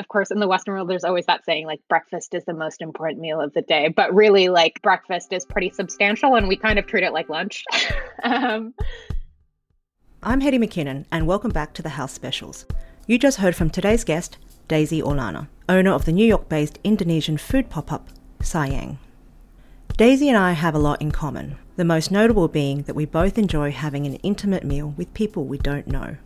of course, in the Western world, there's always that saying like breakfast is the most important meal of the day. But really, like breakfast is pretty substantial and we kind of treat it like lunch. um, I'm Hetty McKinnon, and welcome back to the House Specials. You just heard from today's guest, Daisy Orlana, owner of the New York based Indonesian food pop up, Sayang. Daisy and I have a lot in common, the most notable being that we both enjoy having an intimate meal with people we don't know.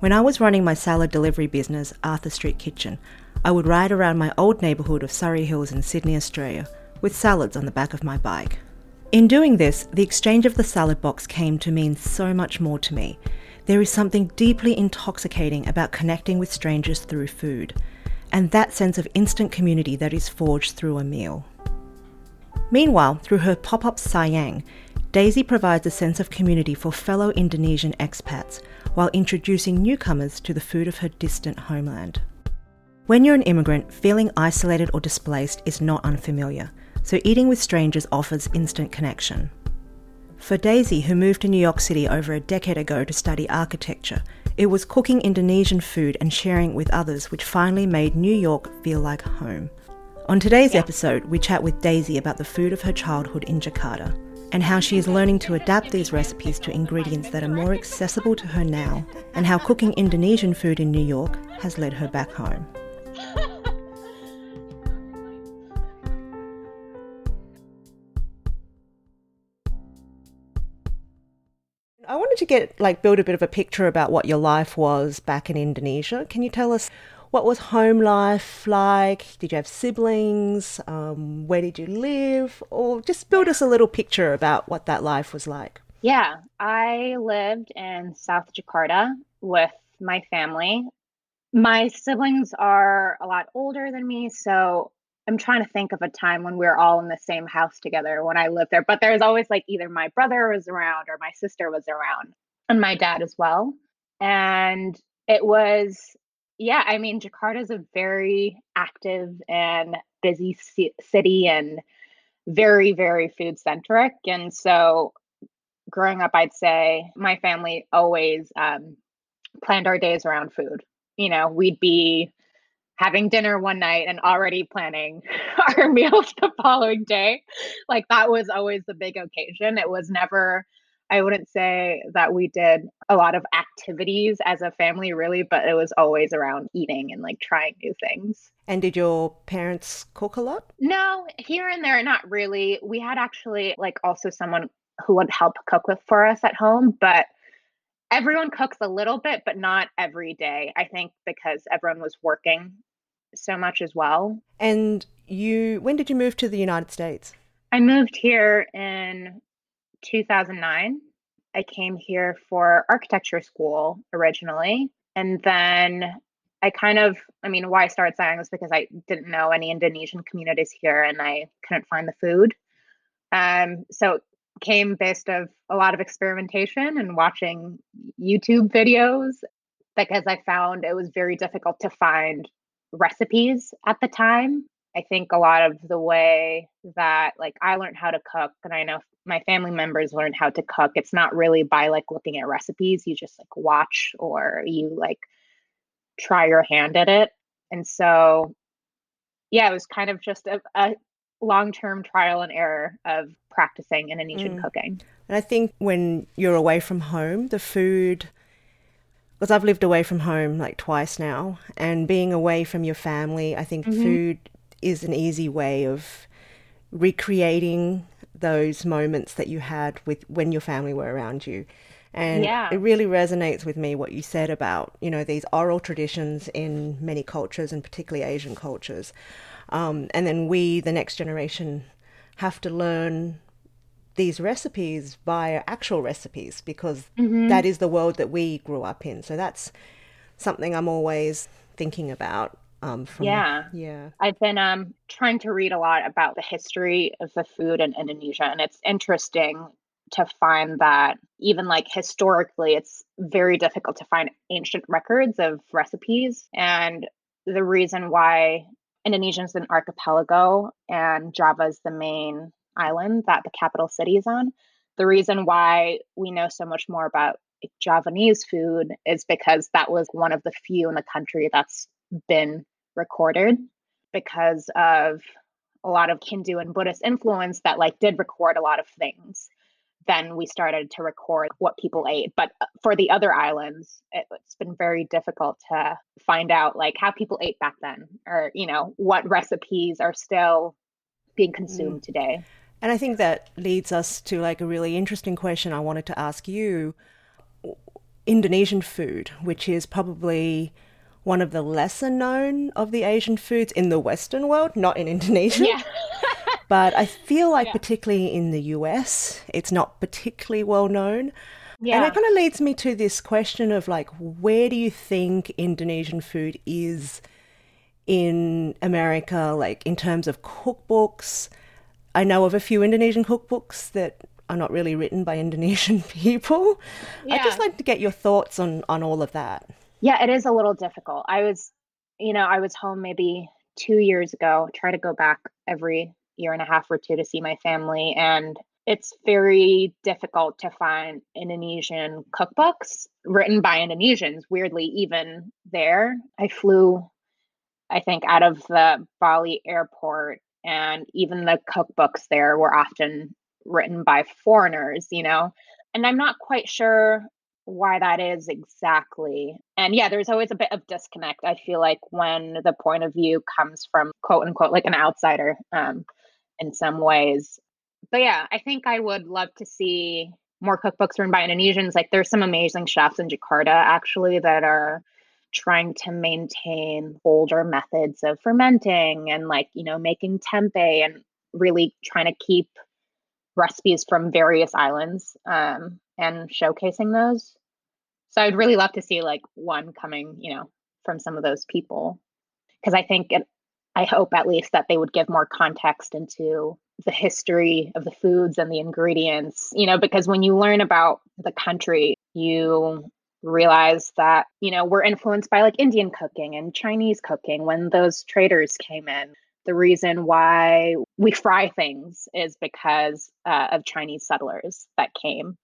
When I was running my salad delivery business, Arthur Street Kitchen, I would ride around my old neighbourhood of Surry Hills in Sydney, Australia, with salads on the back of my bike. In doing this, the exchange of the salad box came to mean so much more to me. There is something deeply intoxicating about connecting with strangers through food, and that sense of instant community that is forged through a meal. Meanwhile, through her pop up Sayang, Daisy provides a sense of community for fellow Indonesian expats while introducing newcomers to the food of her distant homeland. When you're an immigrant, feeling isolated or displaced is not unfamiliar, so eating with strangers offers instant connection. For Daisy, who moved to New York City over a decade ago to study architecture, it was cooking Indonesian food and sharing it with others which finally made New York feel like home. On today's yeah. episode, we chat with Daisy about the food of her childhood in Jakarta and how she is learning to adapt these recipes to ingredients that are more accessible to her now, and how cooking Indonesian food in New York has led her back home. I wanted to get like build a bit of a picture about what your life was back in Indonesia. Can you tell us what was home life like? Did you have siblings? Um, where did you live? Or just build us a little picture about what that life was like. Yeah, I lived in South Jakarta with my family. My siblings are a lot older than me, so I'm trying to think of a time when we were all in the same house together when I lived there. But there's always like either my brother was around or my sister was around, and my dad as well. And it was yeah, I mean, Jakarta is a very active and busy city and very, very food centric. And so growing up, I'd say my family always um, planned our days around food. You know, we'd be having dinner one night and already planning our meals the following day. Like that was always the big occasion. It was never I wouldn't say that we did a lot of activities as a family, really, but it was always around eating and like trying new things. And did your parents cook a lot? No, here and there, not really. We had actually like also someone who would help cook with for us at home, but everyone cooks a little bit, but not every day. I think because everyone was working so much as well. And you, when did you move to the United States? I moved here in 2009. I came here for architecture school originally. And then I kind of, I mean, why I started Sayang was because I didn't know any Indonesian communities here and I couldn't find the food. Um, so came based of a lot of experimentation and watching YouTube videos because I found it was very difficult to find recipes at the time. I think a lot of the way that like I learned how to cook and I know my family members learned how to cook it's not really by like looking at recipes you just like watch or you like try your hand at it and so yeah it was kind of just a, a long-term trial and error of practicing indonesian mm. cooking and i think when you're away from home the food because I've lived away from home like twice now, and being away from your family, I think mm-hmm. food is an easy way of recreating those moments that you had with when your family were around you. And yeah. it really resonates with me what you said about, you know, these oral traditions in many cultures and particularly Asian cultures. Um, and then we, the next generation, have to learn these recipes via actual recipes because mm-hmm. that is the world that we grew up in. So that's something I'm always thinking about um, from, yeah, yeah. I've been um, trying to read a lot about the history of the food in Indonesia, and it's interesting to find that even like historically, it's very difficult to find ancient records of recipes. And the reason why Indonesia is an archipelago and Java is the main island that the capital city is on. The reason why we know so much more about Javanese food is because that was one of the few in the country that's been recorded because of a lot of Hindu and Buddhist influence that like did record a lot of things. Then we started to record what people ate. But uh, for the other islands, it, it's been very difficult to find out like how people ate back then or, you know, what recipes are still being mm. consumed mm. today. And I think that leads us to like a really interesting question I wanted to ask you. Indonesian food, which is probably one of the lesser known of the Asian foods in the Western world, not in Indonesia. Yeah. but I feel like, yeah. particularly in the US, it's not particularly well known. Yeah. And it kind of leads me to this question of like, where do you think Indonesian food is in America, like in terms of cookbooks? I know of a few Indonesian cookbooks that are not really written by Indonesian people. Yeah. I'd just like to get your thoughts on, on all of that. Yeah, it is a little difficult. I was, you know, I was home maybe two years ago, try to go back every year and a half or two to see my family. And it's very difficult to find Indonesian cookbooks written by Indonesians, weirdly, even there. I flew, I think, out of the Bali airport, and even the cookbooks there were often written by foreigners, you know. And I'm not quite sure why that is exactly. And yeah, there's always a bit of disconnect. I feel like when the point of view comes from quote unquote like an outsider um, in some ways. But yeah, I think I would love to see more cookbooks written by Indonesians. Like there's some amazing chefs in Jakarta actually that are trying to maintain older methods of fermenting and like, you know, making tempeh and really trying to keep recipes from various islands um, and showcasing those. So I'd really love to see like one coming, you know, from some of those people because I think it, I hope at least that they would give more context into the history of the foods and the ingredients, you know, because when you learn about the country, you realize that, you know, we're influenced by like Indian cooking and Chinese cooking when those traders came in the reason why we fry things is because uh, of Chinese settlers that came.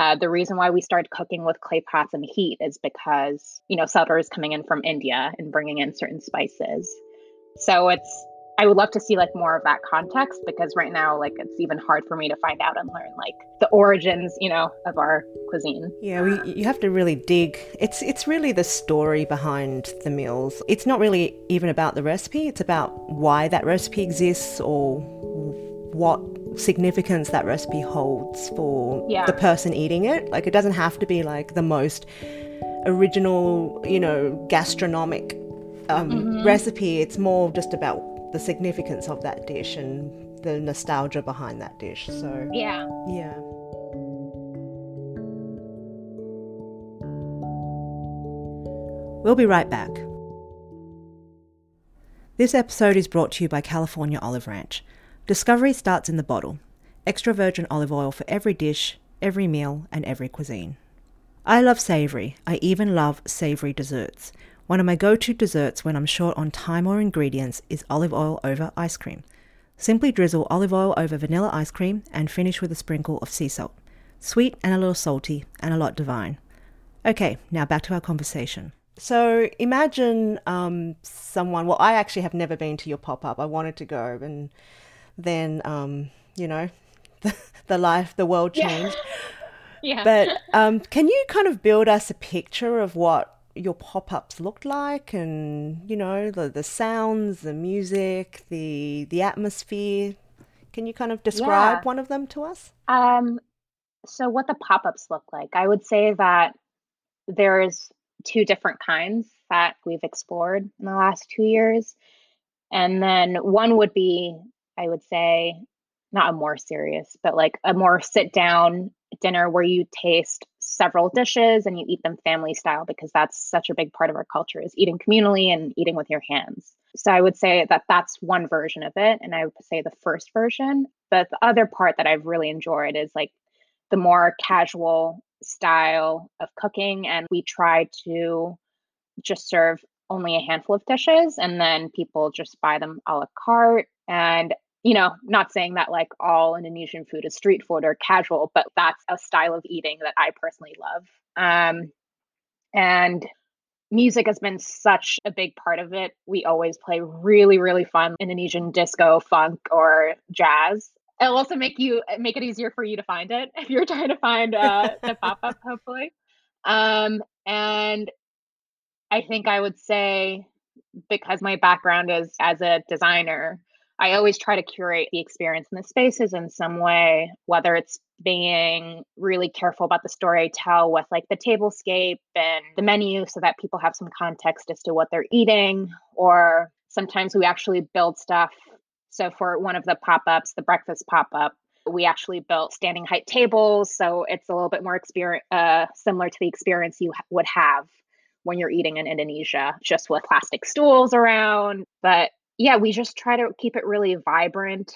Uh, the reason why we started cooking with clay pots and heat is because, you know, settlers coming in from India and bringing in certain spices. So it's I would love to see like more of that context because right now like it's even hard for me to find out and learn like the origins, you know, of our cuisine. Yeah, we, you have to really dig. It's it's really the story behind the meals. It's not really even about the recipe, it's about why that recipe exists or what significance that recipe holds for yeah. the person eating it. Like it doesn't have to be like the most original, you know, gastronomic um, mm-hmm. recipe. It's more just about the significance of that dish and the nostalgia behind that dish. So yeah, yeah. We'll be right back. This episode is brought to you by California Olive Ranch. Discovery starts in the bottle. Extra virgin olive oil for every dish, every meal, and every cuisine. I love savory. I even love savory desserts. One of my go to desserts when I'm short on time or ingredients is olive oil over ice cream. Simply drizzle olive oil over vanilla ice cream and finish with a sprinkle of sea salt. Sweet and a little salty and a lot divine. Okay, now back to our conversation. So imagine um, someone, well, I actually have never been to your pop up. I wanted to go, and then, um, you know, the, the life, the world changed. Yeah. yeah. But um, can you kind of build us a picture of what your pop-ups looked like and you know the the sounds the music the the atmosphere can you kind of describe yeah. one of them to us um so what the pop-ups look like i would say that there's two different kinds that we've explored in the last two years and then one would be i would say not a more serious but like a more sit down dinner where you taste several dishes and you eat them family style because that's such a big part of our culture is eating communally and eating with your hands. So I would say that that's one version of it and I would say the first version, but the other part that I've really enjoyed is like the more casual style of cooking and we try to just serve only a handful of dishes and then people just buy them a la carte and you know, not saying that like all Indonesian food is street food or casual, but that's a style of eating that I personally love. Um, and music has been such a big part of it. We always play really, really fun Indonesian disco, funk, or jazz. It'll also make you make it easier for you to find it if you're trying to find uh, the pop up, hopefully. Um, and I think I would say because my background is as a designer, I always try to curate the experience in the spaces in some way, whether it's being really careful about the story I tell with like the tablescape and the menu so that people have some context as to what they're eating, or sometimes we actually build stuff. So for one of the pop-ups, the breakfast pop-up, we actually built standing height tables, so it's a little bit more experience uh, similar to the experience you would have when you're eating in Indonesia, just with plastic stools around. But yeah, we just try to keep it really vibrant.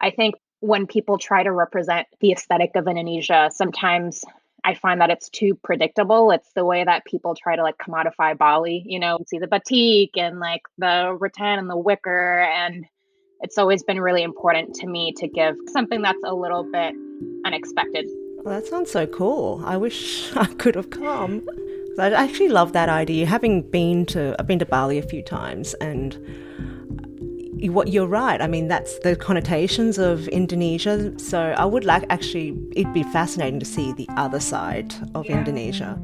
I think when people try to represent the aesthetic of Indonesia, sometimes I find that it's too predictable. It's the way that people try to like commodify Bali, you know, see the batik and like the rattan and the wicker. And it's always been really important to me to give something that's a little bit unexpected. Well, that sounds so cool. I wish I could have come. I actually love that idea. Having been to, I've been to Bali a few times, and what you're right. I mean, that's the connotations of Indonesia. So I would like actually, it'd be fascinating to see the other side of yeah. Indonesia.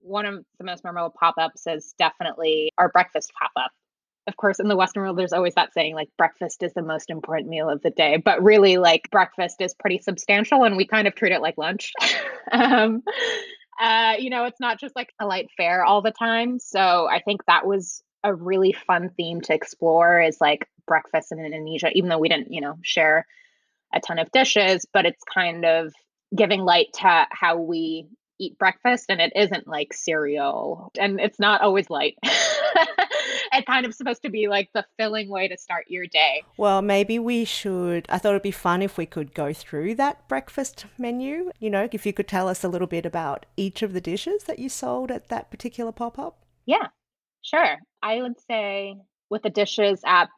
One of the most memorable pop ups is definitely our breakfast pop up of course, in the Western world, there's always that saying like breakfast is the most important meal of the day. But really, like breakfast is pretty substantial and we kind of treat it like lunch. um, uh, you know, it's not just like a light fare all the time. So I think that was a really fun theme to explore is like breakfast in Indonesia, even though we didn't, you know, share a ton of dishes, but it's kind of giving light to how we eat breakfast and it isn't like cereal and it's not always light. it's kind of supposed to be like the filling way to start your day. Well, maybe we should. I thought it'd be fun if we could go through that breakfast menu. You know, if you could tell us a little bit about each of the dishes that you sold at that particular pop up. Yeah, sure. I would say with the dishes at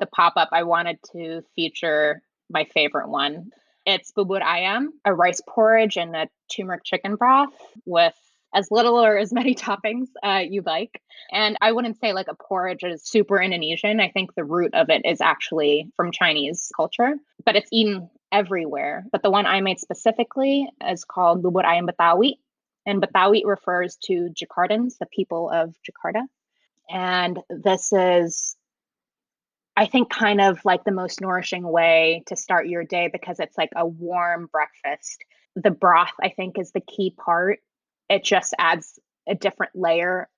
the pop up, I wanted to feature my favorite one. It's bubur ayam, a rice porridge and a turmeric chicken broth with as little or as many toppings uh, you like. And I wouldn't say like a porridge is super Indonesian. I think the root of it is actually from Chinese culture, but it's eaten everywhere. But the one I made specifically is called bubur ayam Betawi. And Betawi refers to Jakartans, the people of Jakarta. And this is I think kind of like the most nourishing way to start your day because it's like a warm breakfast. The broth, I think, is the key part. It just adds a different layer.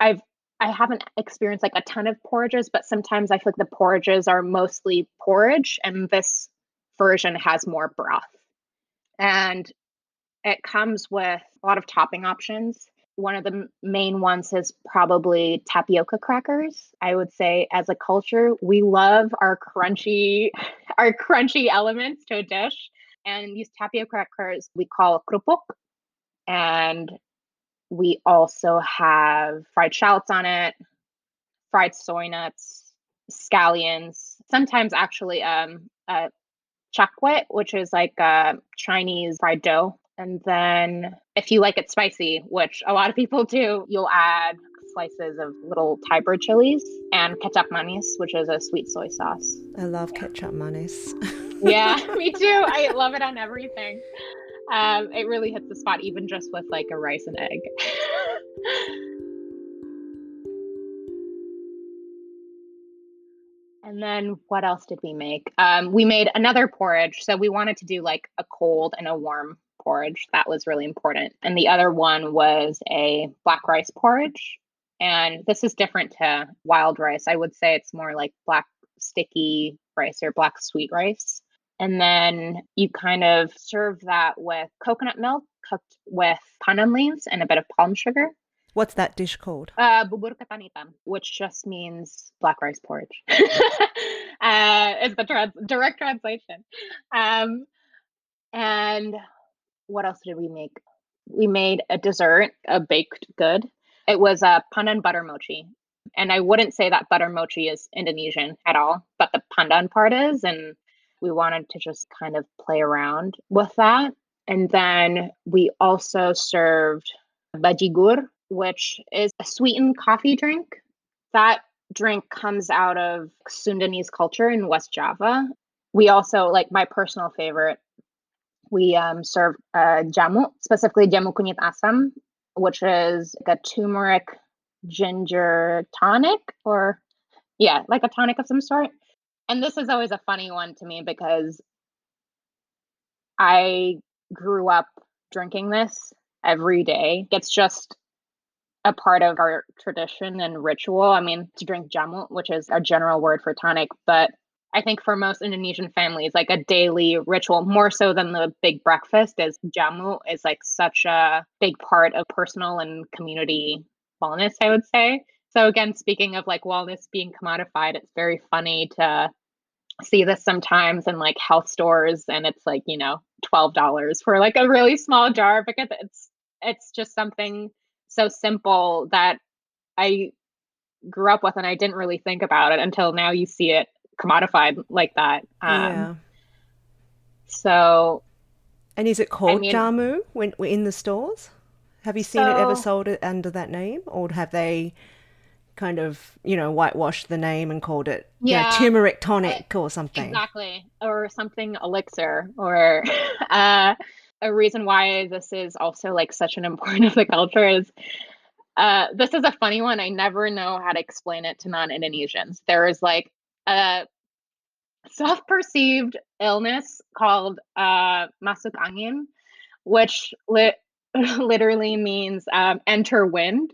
I've I haven't experienced like a ton of porridges, but sometimes I feel like the porridges are mostly porridge, and this version has more broth. And it comes with a lot of topping options one of the main ones is probably tapioca crackers. I would say as a culture, we love our crunchy our crunchy elements to a dish. And these tapioca crackers we call kerupuk. And we also have fried shallots on it, fried soy nuts, scallions, sometimes actually um uh chakwe, which is like a Chinese fried dough and then if you like it spicy, which a lot of people do, you'll add slices of little Thai bird chilies and kecap manis, which is a sweet soy sauce. I love kecap manis. yeah, me too. I love it on everything. Um, it really hits the spot, even just with like a rice and egg. And then what else did we make? Um, we made another porridge. So we wanted to do like a cold and a warm porridge. That was really important. And the other one was a black rice porridge. And this is different to wild rice. I would say it's more like black sticky rice or black sweet rice. And then you kind of serve that with coconut milk cooked with pandan leaves and a bit of palm sugar. What's that dish called? Uh, bubur ketan hitam, which just means black rice porridge. uh, is the trans- direct translation. Um, and what else did we make? We made a dessert, a baked good. It was a pandan butter mochi. And I wouldn't say that butter mochi is Indonesian at all, but the pandan part is. And we wanted to just kind of play around with that. And then we also served bajigur, which is a sweetened coffee drink. That drink comes out of Sundanese culture in West Java. We also, like my personal favorite, we um, serve uh, jamu, specifically jamu kunyit asam, which is like a turmeric ginger tonic or yeah, like a tonic of some sort. And this is always a funny one to me because I grew up drinking this every day. It's just a part of our tradition and ritual. I mean, to drink jamu, which is a general word for tonic, but I think for most Indonesian families, like a daily ritual, more so than the big breakfast, is jamu is like such a big part of personal and community wellness, I would say. So again, speaking of like wellness being commodified, it's very funny to see this sometimes in like health stores and it's like, you know, $12 for like a really small jar because it's it's just something so simple that I grew up with and I didn't really think about it until now you see it commodified like that. Um, yeah. So. And is it called I mean, jamu when in the stores? Have you seen so, it ever sold it under that name, or have they kind of you know whitewashed the name and called it yeah, you know, turmeric tonic or something? Exactly, or something elixir, or uh, a reason why this is also like such an important of the culture is uh, this is a funny one. I never know how to explain it to non Indonesians. There is like a self perceived illness called uh, masuk angin, which li- literally means um, enter wind.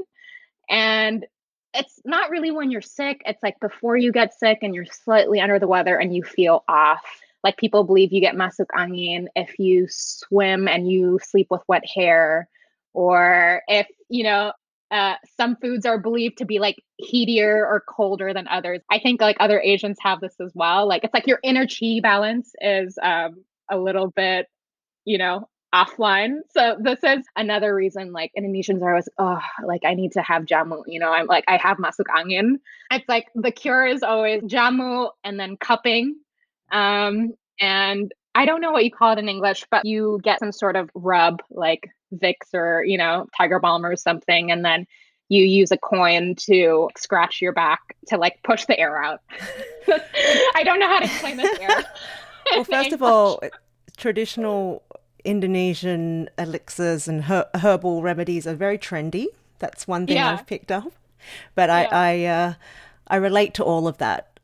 And it's not really when you're sick, it's like before you get sick and you're slightly under the weather and you feel off. Like people believe you get masuk angin if you swim and you sleep with wet hair, or if, you know, uh, some foods are believed to be like heatier or colder than others. I think like other Asians have this as well. Like it's like your inner chi balance is um, a little bit, you know, offline. So this is another reason like Indonesians are always, oh, like I need to have jamu. You know, I'm like, I have masuk angin. It's like the cure is always jamu and then cupping. Um, and I don't know what you call it in English, but you get some sort of rub like Vicks or, you know, Tiger Balm or something. And then you use a coin to scratch your back to like push the air out. I don't know how to explain this air. well, first of all, traditional Indonesian elixirs and her- herbal remedies are very trendy. That's one thing yeah. I've picked up. But I yeah. I, uh, I relate to all of that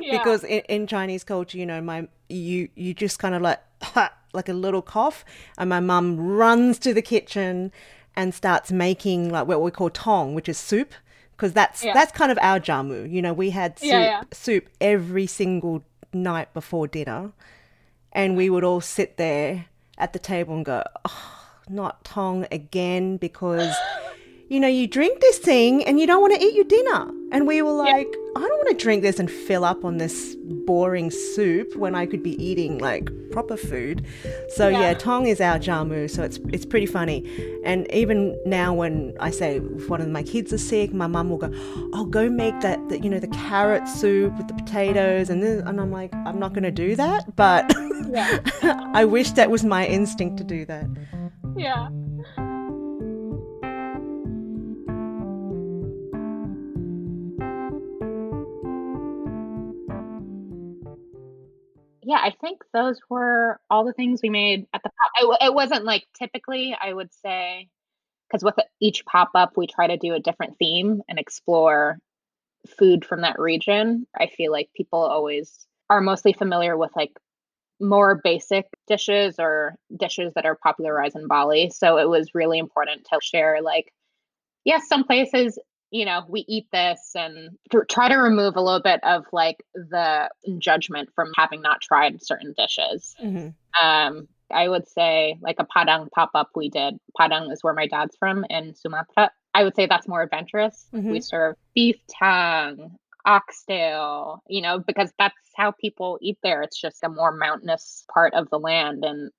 yeah. because in, in, Chinese culture, you know, my you you just kind of like like a little cough, and my mum runs to the kitchen and starts making like what we call tong, which is soup, because that's yeah. that's kind of our jamu. You know, we had soup soup every single night before dinner, and we would all sit there at the table and go, oh, not Tong again because you know, you drink this thing and you don't want to eat your dinner. And we were like, I don't want to drink this and fill up on this boring soup when I could be eating like proper food. So yeah, yeah tong is our jamu, so it's it's pretty funny. And even now when I say if one of my kids are sick, my mum will go, "Oh, go make that, that you know the carrot soup with the potatoes," and then, and I'm like, I'm not going to do that, but yeah. I wish that was my instinct to do that. Yeah. Yeah, I think those were all the things we made at the pop. It, it wasn't like typically, I would say, because with each pop up, we try to do a different theme and explore food from that region. I feel like people always are mostly familiar with like more basic dishes or dishes that are popularized in Bali. So it was really important to share like yes, some places you know, we eat this and try to remove a little bit of like the judgment from having not tried certain dishes. Mm-hmm. Um, I would say like a Padang pop up we did. Padang is where my dad's from in Sumatra. I would say that's more adventurous. Mm-hmm. We serve beef tongue, oxtail, you know, because that's how people eat there. It's just a more mountainous part of the land. And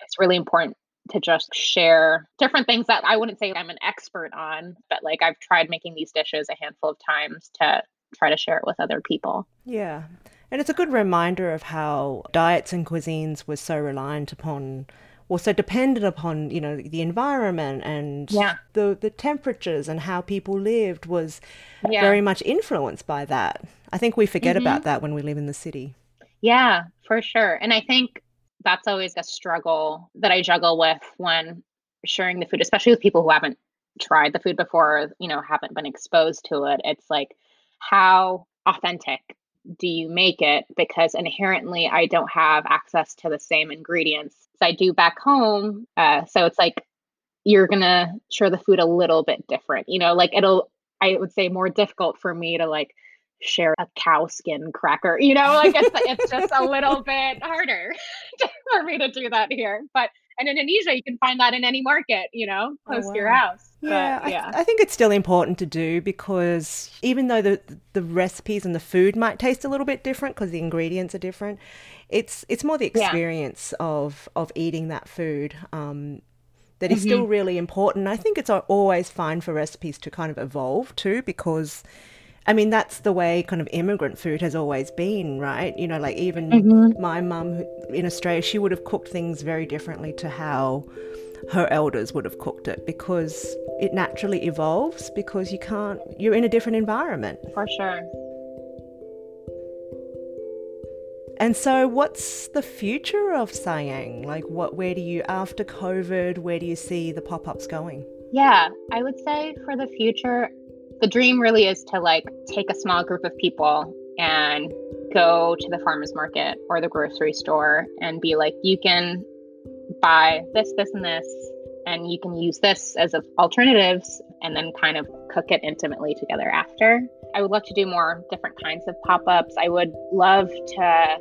it's really important to just share different things that I wouldn't say I'm an expert on, but like I've tried making these dishes a handful of times to try to share it with other people. Yeah. And it's a good reminder of how diets and cuisines were so reliant upon or so dependent upon, you know, the environment and yeah. the the temperatures and how people lived was yeah. very much influenced by that. I think we forget mm-hmm. about that when we live in the city. Yeah, for sure. And I think that's always a struggle that I juggle with when sharing the food, especially with people who haven't tried the food before, or, you know, haven't been exposed to it. It's like, how authentic do you make it? Because inherently, I don't have access to the same ingredients as I do back home. Uh, so it's like you're gonna share the food a little bit different. You know, like it'll. I would say more difficult for me to like share a cow skin cracker. You know, like it's it's just a little bit harder for me to do that here. But in Indonesia, you can find that in any market, you know, oh, close oh, wow. to your house. Yeah, but, yeah. I, I, think it's still important to do because even though the the recipes and the food might taste a little bit different because the ingredients are different, it's it's more the experience yeah. of of eating that food. Um, that is mm-hmm. still really important. I think it's always fine for recipes to kind of evolve too, because I mean, that's the way kind of immigrant food has always been, right? You know, like even mm-hmm. my mum in Australia, she would have cooked things very differently to how her elders would have cooked it because it naturally evolves because you can't, you're in a different environment. For sure. And so, what's the future of Sayang? Like, what, where do you, after COVID, where do you see the pop ups going? Yeah, I would say for the future, the dream really is to like take a small group of people and go to the farmers market or the grocery store and be like you can buy this this and this and you can use this as alternatives and then kind of cook it intimately together after. I would love to do more different kinds of pop-ups. I would love to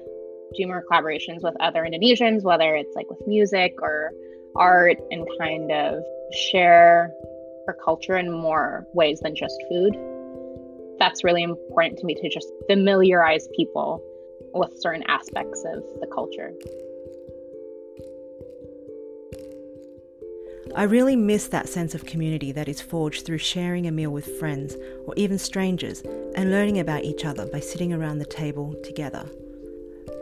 do more collaborations with other indonesians whether it's like with music or art and kind of share our culture in more ways than just food. That's really important to me to just familiarize people with certain aspects of the culture. I really miss that sense of community that is forged through sharing a meal with friends or even strangers and learning about each other by sitting around the table together.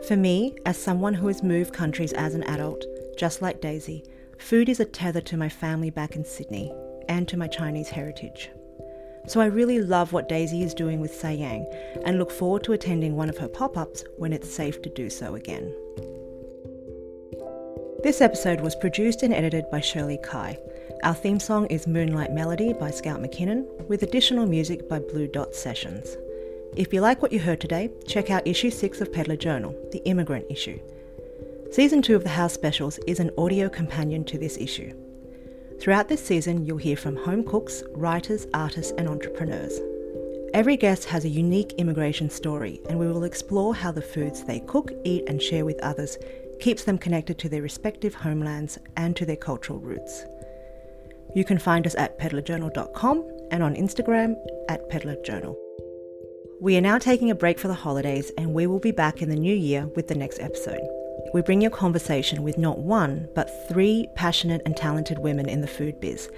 For me, as someone who has moved countries as an adult, just like Daisy, food is a tether to my family back in Sydney and to my Chinese heritage. So I really love what Daisy is doing with Sayang and look forward to attending one of her pop ups when it's safe to do so again. This episode was produced and edited by Shirley Kai. Our theme song is Moonlight Melody by Scout McKinnon, with additional music by Blue Dot Sessions. If you like what you heard today, check out issue 6 of Peddler Journal, the immigrant issue. Season 2 of the House Specials is an audio companion to this issue. Throughout this season, you'll hear from home cooks, writers, artists, and entrepreneurs. Every guest has a unique immigration story, and we will explore how the foods they cook, eat, and share with others keeps them connected to their respective homelands and to their cultural roots. You can find us at peddlerjournal.com and on Instagram at peddlerjournal. We are now taking a break for the holidays, and we will be back in the new year with the next episode we bring you a conversation with not one, but three passionate and talented women in the food biz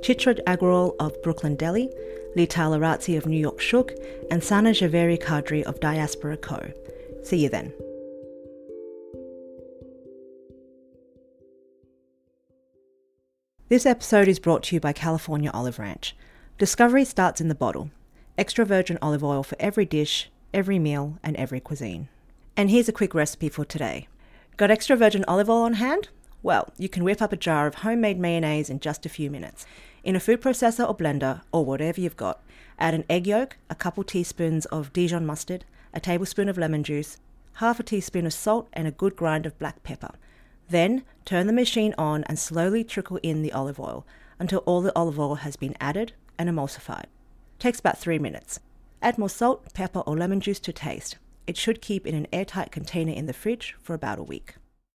Chitra Agrawal of Brooklyn Delhi, Leetal Arazi of New York Shuk, and Sana Javeri Kadri of Diaspora Co. See you then. This episode is brought to you by California Olive Ranch. Discovery starts in the bottle. Extra virgin olive oil for every dish, every meal, and every cuisine. And here's a quick recipe for today. Got extra virgin olive oil on hand? Well, you can whip up a jar of homemade mayonnaise in just a few minutes. In a food processor or blender, or whatever you've got, add an egg yolk, a couple teaspoons of Dijon mustard, a tablespoon of lemon juice, half a teaspoon of salt, and a good grind of black pepper. Then turn the machine on and slowly trickle in the olive oil until all the olive oil has been added and emulsified. Takes about three minutes. Add more salt, pepper, or lemon juice to taste. It should keep in an airtight container in the fridge for about a week.